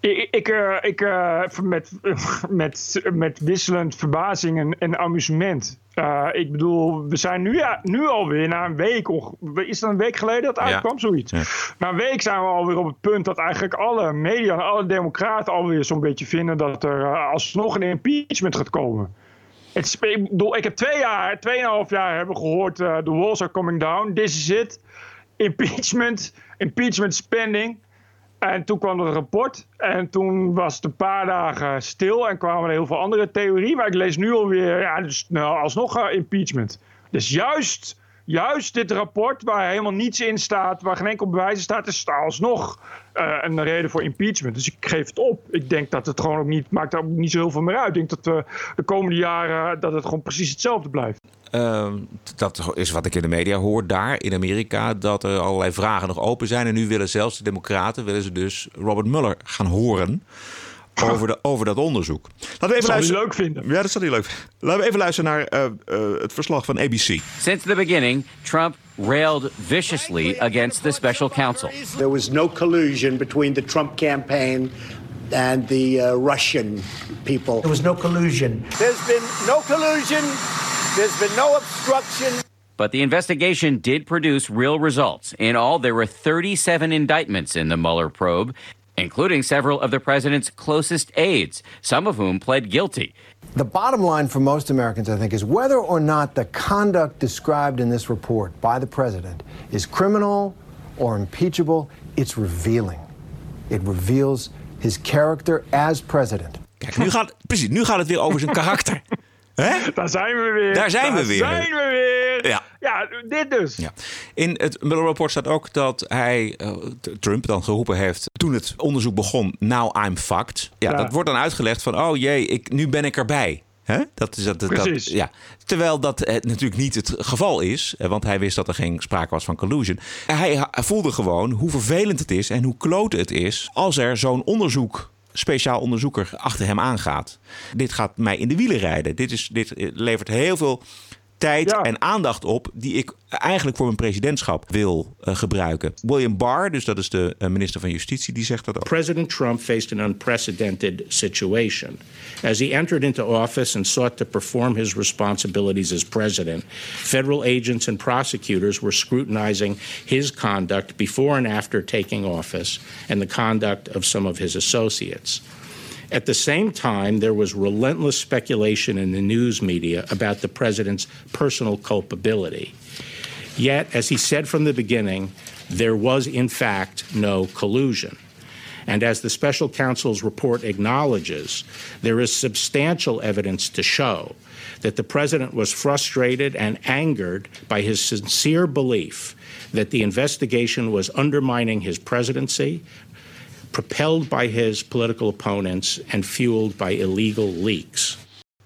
Ik, ik, uh, ik uh, met, met, met wisselend verbazing en, en amusement. Uh, ik bedoel, we zijn nu, ja, nu alweer na een week, is het een week geleden dat uitkwam, ja. zoiets? Ja. Na een week zijn we alweer op het punt dat eigenlijk alle media en alle democraten alweer zo'n beetje vinden dat er alsnog een impeachment gaat komen. Het, ik, bedoel, ik heb twee jaar, tweeënhalf jaar hebben gehoord, uh, the walls are coming down, this is it. Impeachment, impeachment spending. En toen kwam een rapport. En toen was het een paar dagen stil. En kwamen er heel veel andere theorieën. Maar ik lees nu alweer, ja, dus, nou, alsnog uh, impeachment. Dus juist, juist dit rapport, waar helemaal niets in staat, waar geen enkel bewijs in staat, is alsnog uh, een reden voor impeachment. Dus ik geef het op. Ik denk dat het gewoon ook niet, maakt ook niet zo heel veel meer uit. Ik denk dat uh, de komende jaren dat het gewoon precies hetzelfde blijft. Uh, dat is wat ik in de media hoor daar in Amerika. Dat er allerlei vragen nog open zijn. En nu willen zelfs de Democraten willen ze dus Robert Mueller gaan horen. Over, de, over dat onderzoek. Laten we even luisteren. leuk vinden. Ja, dat zal hij leuk vinden. Laten we even luisteren naar uh, uh, het verslag van ABC. Since the beginning, Trump railed viciously against the special counsel. There was no collusion between the Trump campaign and the uh, Russian people. There was no collusion. There's been no collusion. There's been no obstruction. But the investigation did produce real results. In all, there were 37 indictments in the Mueller probe, including several of the president's closest aides, some of whom pled guilty. The bottom line for most Americans, I think, is whether or not the conduct described in this report by the president is criminal or impeachable, it's revealing. It reveals his character as president. Kijk, nu gaat, precies, nu gaat het weer over zijn karakter. Hè? Daar zijn we weer. Daar zijn Daar we weer. zijn we weer. Ja. ja, dit dus. Ja. In het Mueller-rapport staat ook dat hij, uh, Trump dan geroepen heeft... toen het onderzoek begon, now I'm fucked. Ja, ja. dat wordt dan uitgelegd van, oh jee, ik, nu ben ik erbij. Hè? Dat is dat, dat, Precies. ja. Terwijl dat het natuurlijk niet het geval is, want hij wist dat er geen sprake was van collusion. Hij voelde gewoon hoe vervelend het is en hoe klote het is als er zo'n onderzoek speciaal onderzoeker achter hem aangaat. Dit gaat mij in de wielen rijden. Dit, is, dit levert heel veel tijd en aandacht op die ik eigenlijk voor mijn presidentschap wil uh, gebruiken. William Barr, dus dat is de uh, minister van Justitie, die zegt dat ook. President Trump faced an unprecedented situation. As he entered into office and sought to perform his responsibilities as president, federal agents and prosecutors were scrutinizing his conduct before and after taking office and the conduct of some of his associates. At the same time, there was relentless speculation in the news media about the president's personal culpability. Yet, as he said from the beginning, there was in fact no collusion. And as the special counsel's report acknowledges, there is substantial evidence to show that the president was frustrated and angered by his sincere belief that the investigation was undermining his presidency, propelled by his political opponents and fueled by illegal leaks.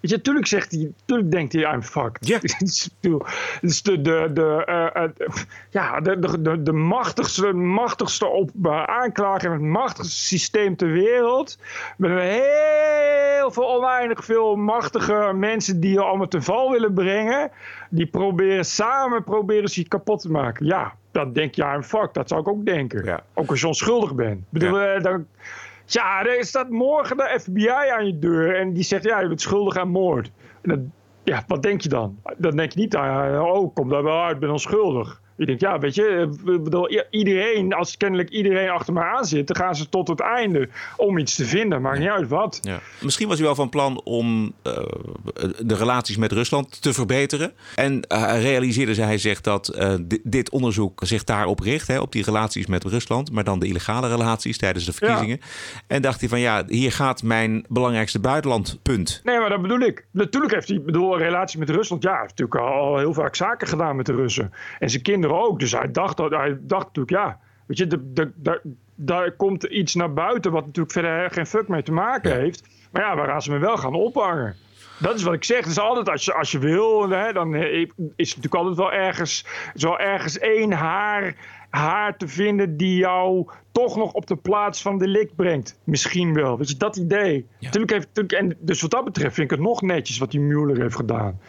Weet je, natuurlijk zegt hij, natuurlijk denkt hij, I'm fucked. Ja. dus de, de, de, uh, uh, ja, de, de, de, de machtigste, machtigste op, uh, aanklager en het machtigste systeem ter wereld. Met heel veel, oneindig veel machtige mensen die je allemaal te val willen brengen. Die proberen samen proberen ze je kapot te maken. Ja, dat denk je, I'm fucked. Dat zou ik ook denken. Ja. Ook als je onschuldig bent. Bedoel, ja. dan, ja, er staat morgen de FBI aan je deur en die zegt, ja, je bent schuldig aan moord. En dan, ja, wat denk je dan? Dan denk je niet, oh, kom daar wel uit, ik ben onschuldig. Ik denk, ja, weet je, iedereen, als kennelijk iedereen achter me aan zit, dan gaan ze tot het einde om iets te vinden. Maakt niet uit wat. Ja. Misschien was hij wel van plan om uh, de relaties met Rusland te verbeteren. En uh, realiseerde hij zich dat uh, dit onderzoek zich daarop richt, hè, op die relaties met Rusland, maar dan de illegale relaties tijdens de verkiezingen. Ja. En dacht hij van, ja, hier gaat mijn belangrijkste buitenlandpunt. Nee, maar dat bedoel ik. Natuurlijk heeft hij, bedoel, relaties met Rusland, ja, hij heeft natuurlijk al heel vaak zaken gedaan met de Russen. En zijn kinderen ook. Dus hij dacht, hij dacht natuurlijk, ja, weet je, de, de, de, daar komt iets naar buiten wat natuurlijk verder geen fuck mee te maken heeft. Maar ja, waar gaan ze me wel gaan ophangen? Dat is wat ik zeg. Dus altijd als je, als je wil, hè, dan is het natuurlijk altijd wel ergens, zo ergens één haar, haar te vinden die jou toch nog op de plaats van de lik brengt. Misschien wel. Weet je, dat idee. Ja. Natuurlijk heeft, en dus wat dat betreft vind ik het nog netjes wat die Mueller heeft gedaan.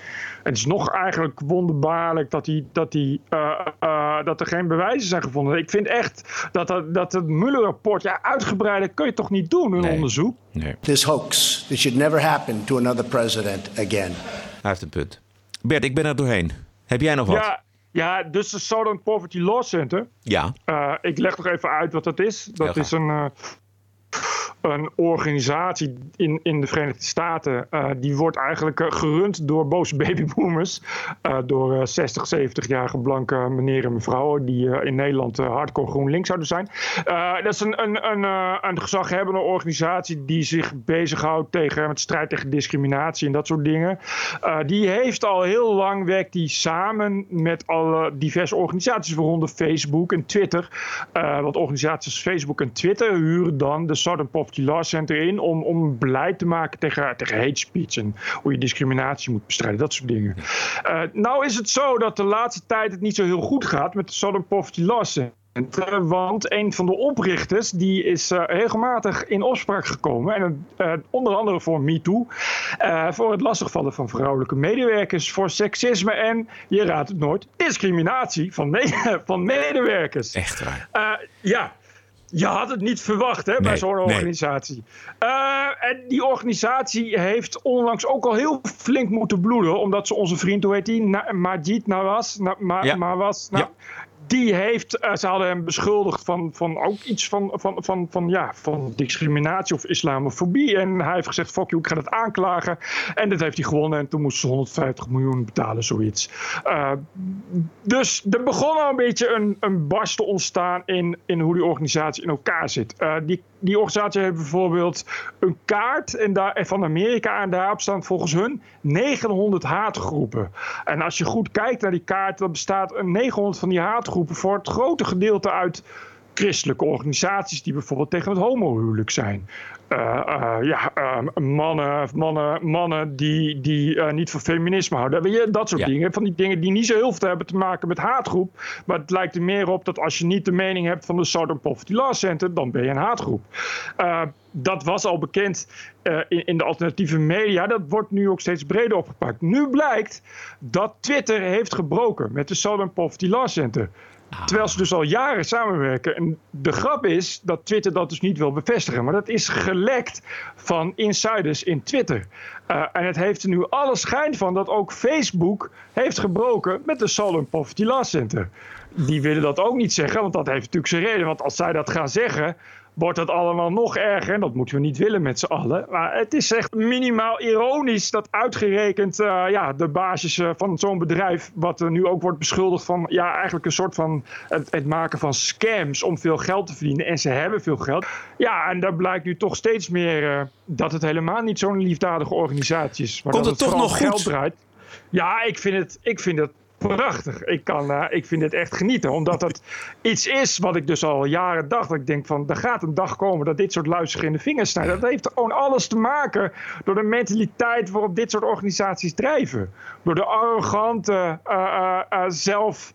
Het is nog eigenlijk wonderbaarlijk dat, hij, dat, hij, uh, uh, dat er geen bewijzen zijn gevonden. Ik vind echt dat, dat, dat het Mueller-rapport, ja, uitgebreider kun je toch niet doen, een nee. onderzoek? Nee. This hoax, this should never happen to another president again. Hij heeft een punt. Bert, ik ben er doorheen. Heb jij nog wat? Ja, ja dus de Southern Poverty Law Center. Ja. Uh, ik leg nog even uit wat dat is. Dat is een, uh, een organisatie in, in de Verenigde Staten. Uh, die wordt eigenlijk uh, gerund door boze babyboomers. Uh, door 60, 70-jarige blanke meneer en mevrouwen. die in Nederland hardcore GroenLinks zouden zijn. dat is een, een, een, een gezaghebbende organisatie die zich bezighoudt tegen, met strijd tegen discriminatie en dat soort dingen. die heeft al heel lang werkt die samen met alle diverse organisaties, waaronder Facebook en Twitter. want organisaties Facebook en Twitter huren dan de Southern Law Center in om, om beleid te maken tegen, tegen hate speech en hoe je discriminatie moet bestrijden, dat soort dingen. Uh, nou is het zo dat de laatste tijd het niet zo heel goed gaat met de Southern Poverty Law Center. Want een van de oprichters die is uh, regelmatig in opspraak gekomen. En uh, onder andere voor MeToo. Uh, voor het lastigvallen van vrouwelijke medewerkers. Voor seksisme en, je raadt het nooit, discriminatie van, me van medewerkers. Echt waar? ja, je had het niet verwacht hè, bij nee, zo'n organisatie. Nee. Uh, en die organisatie heeft onlangs ook al heel flink moeten bloeden. Omdat ze onze vriend, hoe heet die? Na, Majid Nawaz. Na, ma, ja. Nawaz ja die heeft, uh, ze hadden hem beschuldigd van, van ook iets van, van, van, van, ja, van discriminatie of islamofobie. En hij heeft gezegd, fuck you, ik ga dat aanklagen. En dat heeft hij gewonnen en toen moesten ze 150 miljoen betalen, zoiets. Uh, dus er begon al een beetje een, een barst te ontstaan in, in hoe die organisatie in elkaar zit. Uh, die, die organisatie heeft bijvoorbeeld een kaart en daar, van Amerika en daarop staan volgens hun 900 haatgroepen. En als je goed kijkt naar die kaart, dan bestaat een 900 van die haatgroepen voor het grote gedeelte uit christelijke organisaties die bijvoorbeeld tegen het homohuwelijk zijn. ja, mannen, mannen, mannen die, die niet van feminisme houden. Weet je, dat soort dingen. Van die dingen die niet zo heel veel hebben te maken met haatgroep. Maar het lijkt er meer op dat als je niet de mening hebt van de Southern Poverty Law Center, dan ben je een haatgroep dat was al bekend uh, in, in, de alternatieve media. Dat wordt nu ook steeds breder opgepakt. Nu blijkt dat Twitter heeft gebroken met de Southern Poverty Law Center. Ah. Terwijl ze dus al jaren samenwerken. En de grap is dat Twitter dat dus niet wil bevestigen. Maar dat is gelekt van insiders in Twitter. Uh, en het heeft er nu alle schijn van dat ook Facebook heeft gebroken met de Southern Poverty Law Center. Die willen dat ook niet zeggen, want dat heeft natuurlijk zijn reden. Want als zij dat gaan zeggen, wordt het allemaal nog erger. En dat moeten we niet willen met z'n allen. Maar het is echt minimaal ironisch dat uitgerekend uh, ja, de basis uh, van zo'n bedrijf, wat er nu ook wordt beschuldigd van ja, eigenlijk een soort van het, het, maken van scams om veel geld te verdienen. En ze hebben veel geld. Ja, en daar blijkt nu toch steeds meer uh, dat het helemaal niet zo'n liefdadige organisatie is. Maar Komt dat het, toch nog geld goed? draait. Ja, ik vind het, ik vind het prachtig. Ik, kan, uh, ik vind het echt genieten. Omdat het iets is wat ik dus al jaren dacht. Dat ik denk van, er gaat een dag komen dat dit soort luisteren in de vingers snijden. Dat heeft gewoon alles te maken door de mentaliteit waarop dit soort organisaties drijven. Door de arrogante, uh, uh, zelf,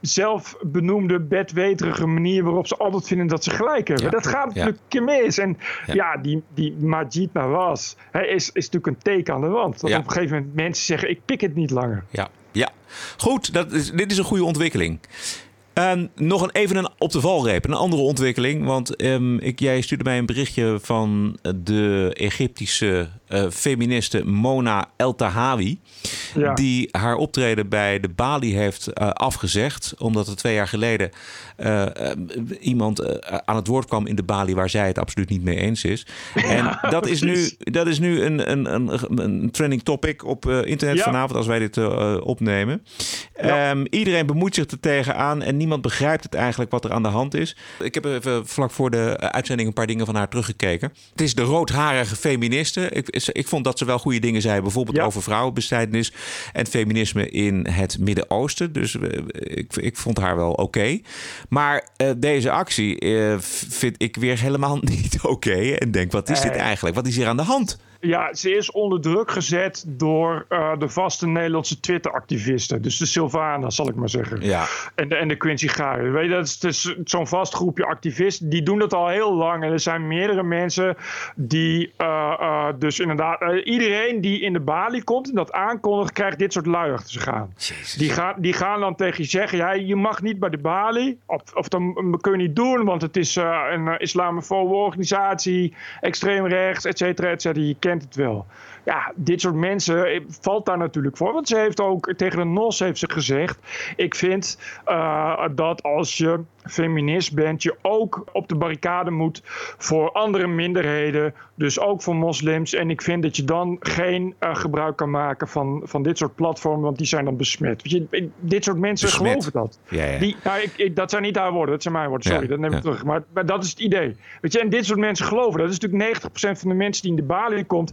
zelfbenoemde, bedweterige manier waarop ze altijd vinden dat ze gelijk hebben. Ja, dat gaat natuurlijk ja. mis. En ja, ja die, die Majid Nawaz hij is, is natuurlijk een teken aan de wand. Dat op een gegeven moment mensen zeggen, ik pik het niet langer. Ja. Ja, goed. Dat is, dit is een goede ontwikkeling. Um, nog een, even een op de valreep, een andere ontwikkeling. Want um, ik, jij stuurde mij een berichtje van de Egyptische feministe Mona El Tahawi. Ja. Die haar optreden bij de Bali heeft uh, afgezegd. Omdat er twee jaar geleden uh, iemand aan het woord kwam in de Bali waar zij het absoluut niet mee eens is. En ja, dat, is nu, dat is nu een, een, een, een trending topic op internet ja. vanavond als wij dit opnemen. Um, iedereen bemoeit zich er tegenaan en niemand begrijpt het eigenlijk wat er aan de hand is. Ik heb even vlak voor de uitzending een paar dingen van haar teruggekeken. Het is de roodharige feministe. Ik, ik vond dat ze wel goede dingen zei, bijvoorbeeld over vrouwenbestrijdenis en feminisme in het Midden-Oosten. Dus ik, ik vond haar wel oké. Okay. Maar uh, deze actie uh, vind ik weer helemaal niet oké. Okay. En denk, wat is dit eigenlijk? Wat is hier aan de hand? Ja, ze is onder druk gezet door uh, de vaste Nederlandse Twitter-activisten. Dus de Sylvana, zal ik maar zeggen. Ja. En, de, en de Quincy Garen. Weet je, dat is, is zo'n vast groepje activisten. Die doen dat al heel lang. En er zijn meerdere mensen die uh, uh, dus inderdaad... iedereen die in de balie komt en dat aankondigt... krijgt dit soort lui achter zich aan. Die gaan, die gaan dan tegen je zeggen... Ja, je mag niet bij de balie. Of, of dan kun je niet doen, want het is een islamofobe organisatie. Extreem rechts, et cetera, et cetera. Je kent het wel. Ja, dit soort mensen valt daar natuurlijk voor. Want ze heeft ook tegen de NOS heeft ze gezegd... ik vind uh, dat als je feminist bent... je ook op de barricade moet voor andere minderheden. Dus ook voor moslims. En ik vind dat je dan geen uh, gebruik kan maken van, van dit soort platformen... want die zijn dan besmet. Je, dit soort mensen besmet. geloven dat. Ja, ja. Die, nou, ik, ik, dat zijn niet haar woorden, dat zijn mijn woorden. Sorry, ja, dat neem ik terug. Maar, maar, dat is het idee. Weet je, en dit soort mensen geloven. Dat is natuurlijk 90% van de mensen die in de balie komt...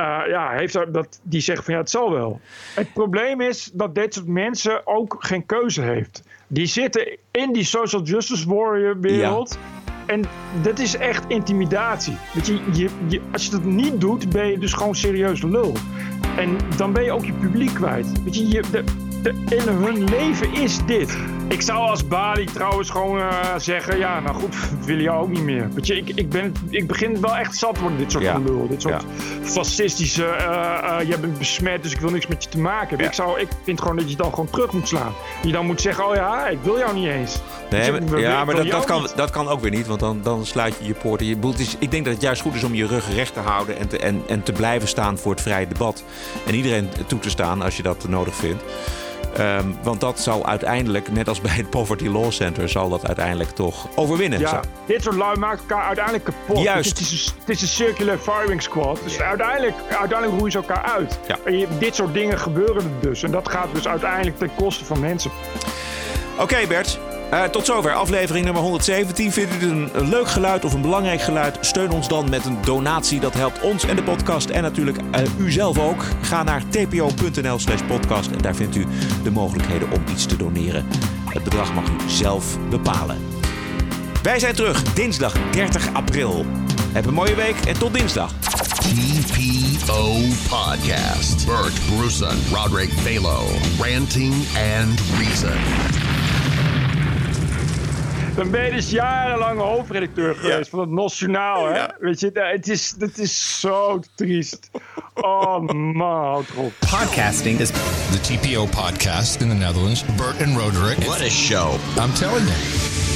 Uh, ja, heeft dat, die zeggen van ja, het zal wel. Het probleem is dat dit soort mensen ook geen keuze heeft. Die zitten in die social justice warrior wereld. Ja. En dat is echt intimidatie. Weet je, je, je, als je dat niet doet, ben je dus gewoon serieus lul. En dan ben je ook je publiek kwijt. Weet je, je de, de, in hun leven is dit. Ik zou als Bali trouwens gewoon uh, zeggen: ja, nou goed, wil je ook niet meer. Weet je, ik, ik, ben, ik begin wel echt zat te worden, dit soort ja. lul. Dit soort ja. fascistische: uh, uh, jij bent besmet, dus ik wil niks met je te maken hebben. Ja. Ik, zou, ik vind gewoon dat je dan gewoon terug moet slaan. Je dan moet zeggen: oh ja, ik wil jou niet eens. Nee, maar, ja, maar dat, dat, kan, dat kan ook weer niet, want dan, dan sluit je je poorten. Je, is, ik denk dat het juist goed is om je rug recht te houden en te, en, en te blijven staan voor het vrije debat. En iedereen toe te staan als je dat nodig vindt. Um, want dat zal uiteindelijk, net als bij het Poverty Law Center, zal dat uiteindelijk toch overwinnen. Ja, Zo. dit soort lui maakt elkaar uiteindelijk kapot. Juist. Het is, het is een circular firing squad. Dus uiteindelijk, uiteindelijk roeien ze elkaar uit. Ja. En je, dit soort dingen gebeuren er dus. En dat gaat dus uiteindelijk ten koste van mensen. Oké okay, Bert, uh, tot zover aflevering nummer 117. Vindt u het een, leuk geluid of een belangrijk geluid? Steun ons dan met een donatie. Dat helpt ons en de podcast en natuurlijk uh, u zelf ook. Ga naar tpo.nl slash podcast en daar vindt u de mogelijkheden om iets te doneren. Het bedrag mag u zelf bepalen. Wij zijn terug dinsdag 30 april. Heb een mooie week en tot dinsdag. TPO Podcast. Bert Bruson, Roderick Balo, Ranting and Reason. Dan ben je dus jarenlang hoofdredacteur geweest van het Nationaal, hè? Weet je, het is, het is zo triest. Oh man, houd erop. Podcasting is the TPO podcast in the Netherlands. Bert and Roderick. What a show. I'm telling you.